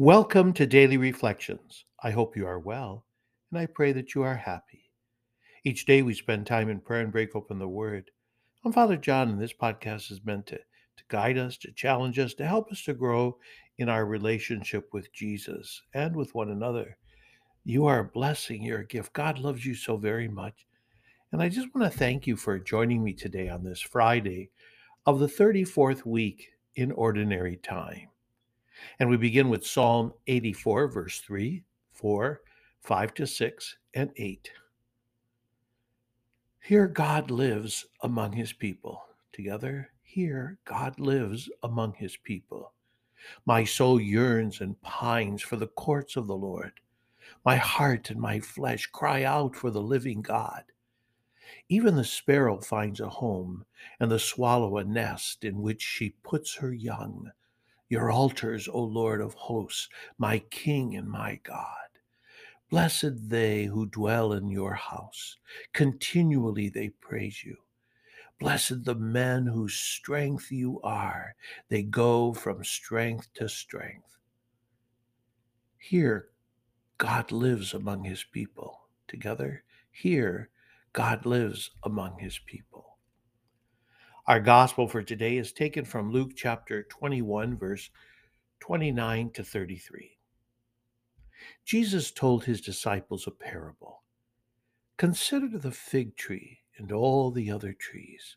Welcome to Daily Reflections. I hope you are well, and I pray that you are happy. Each day we spend time in prayer and break open the Word. I'm Father John, and this podcast is meant to, to guide us, to challenge us, to help us to grow in our relationship with Jesus and with one another. You are a blessing, you're a gift. God loves you so very much. And I just want to thank you for joining me today on this Friday of the 34th week in Ordinary Time. And we begin with Psalm 84, verse 3, 4, 5 to 6, and 8. Here God lives among his people. Together, here God lives among his people. My soul yearns and pines for the courts of the Lord. My heart and my flesh cry out for the living God. Even the sparrow finds a home, and the swallow a nest in which she puts her young your altars, O Lord of hosts, my King and my God. Blessed they who dwell in your house. Continually they praise you. Blessed the men whose strength you are. They go from strength to strength. Here, God lives among his people. Together, here, God lives among his people. Our gospel for today is taken from Luke chapter 21, verse 29 to 33. Jesus told his disciples a parable Consider the fig tree and all the other trees.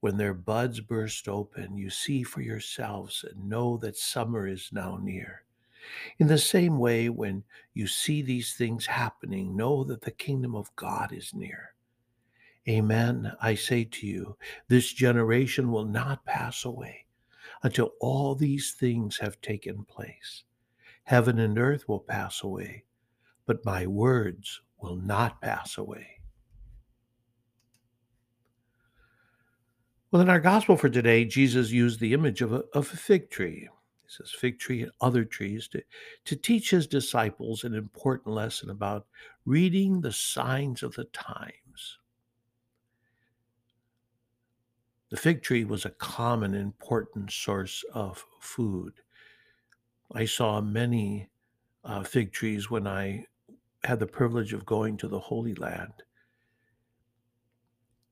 When their buds burst open, you see for yourselves and know that summer is now near. In the same way, when you see these things happening, know that the kingdom of God is near. Amen. I say to you, this generation will not pass away until all these things have taken place. Heaven and earth will pass away, but my words will not pass away. Well, in our gospel for today, Jesus used the image of a, of a fig tree. He says fig tree and other trees to, to teach his disciples an important lesson about reading the signs of the times. The fig tree was a common, important source of food. I saw many uh, fig trees when I had the privilege of going to the Holy Land.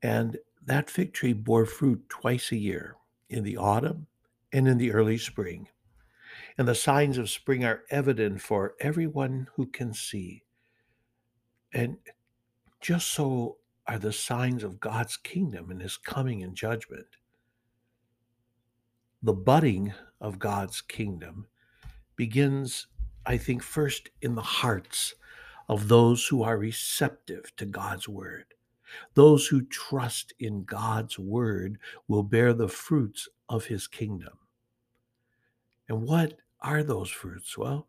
And that fig tree bore fruit twice a year, in the autumn and in the early spring. And the signs of spring are evident for everyone who can see. And just so are the signs of God's kingdom and his coming and judgment. The budding of God's kingdom begins, I think, first in the hearts of those who are receptive to God's word. Those who trust in God's word will bear the fruits of his kingdom. And what are those fruits? Well,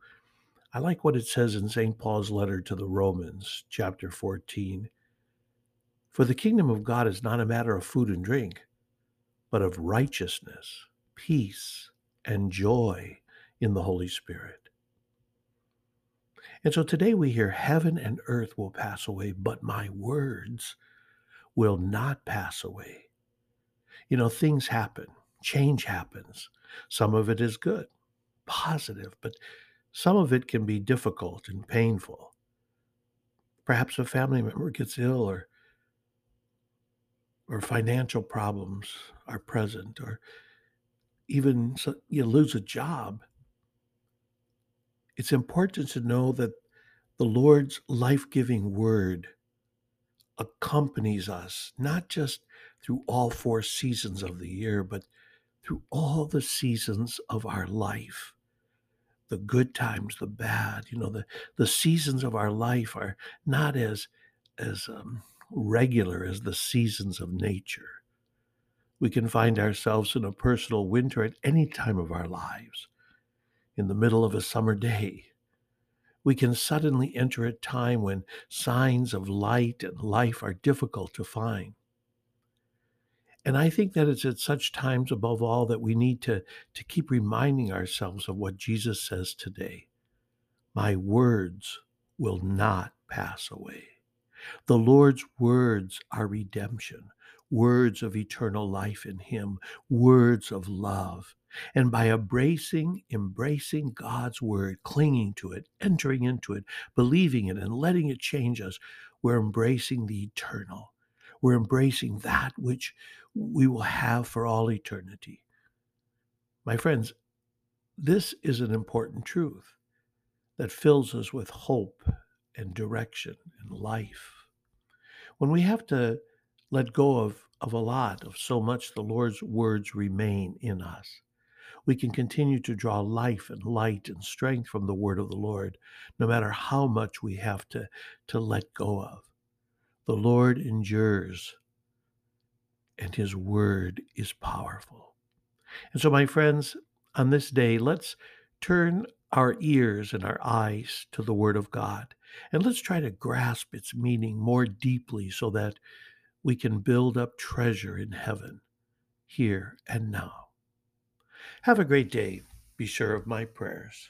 I like what it says in St. Paul's letter to the Romans, chapter 14. For the kingdom of God is not a matter of food and drink, but of righteousness, peace, and joy in the Holy Spirit. And so today we hear heaven and earth will pass away, but my words will not pass away. You know, things happen, change happens. Some of it is good, positive, but some of it can be difficult and painful. Perhaps a family member gets ill or or financial problems are present, or even you lose a job, it's important to know that the Lord's life giving word accompanies us, not just through all four seasons of the year, but through all the seasons of our life the good times, the bad. You know, the, the seasons of our life are not as as um, regular as the seasons of nature. We can find ourselves in a personal winter at any time of our lives, in the middle of a summer day. We can suddenly enter a time when signs of light and life are difficult to find. And I think that it's at such times, above all, that we need to, to keep reminding ourselves of what Jesus says today My words will not pass away. The Lord's words are redemption, words of eternal life in Him, words of love. And by embracing, embracing God's word, clinging to it, entering into it, believing it, and letting it change us, we're embracing the eternal. We're embracing that which we will have for all eternity. My friends, this is an important truth that fills us with hope and direction and life. When we have to let go of, of a lot, of so much, the Lord's words remain in us. We can continue to draw life and light and strength from the word of the Lord, no matter how much we have to, to let go of. The Lord endures, and his word is powerful. And so, my friends, on this day, let's turn our ears and our eyes to the Word of God. And let's try to grasp its meaning more deeply so that we can build up treasure in heaven, here and now. Have a great day. Be sure of my prayers.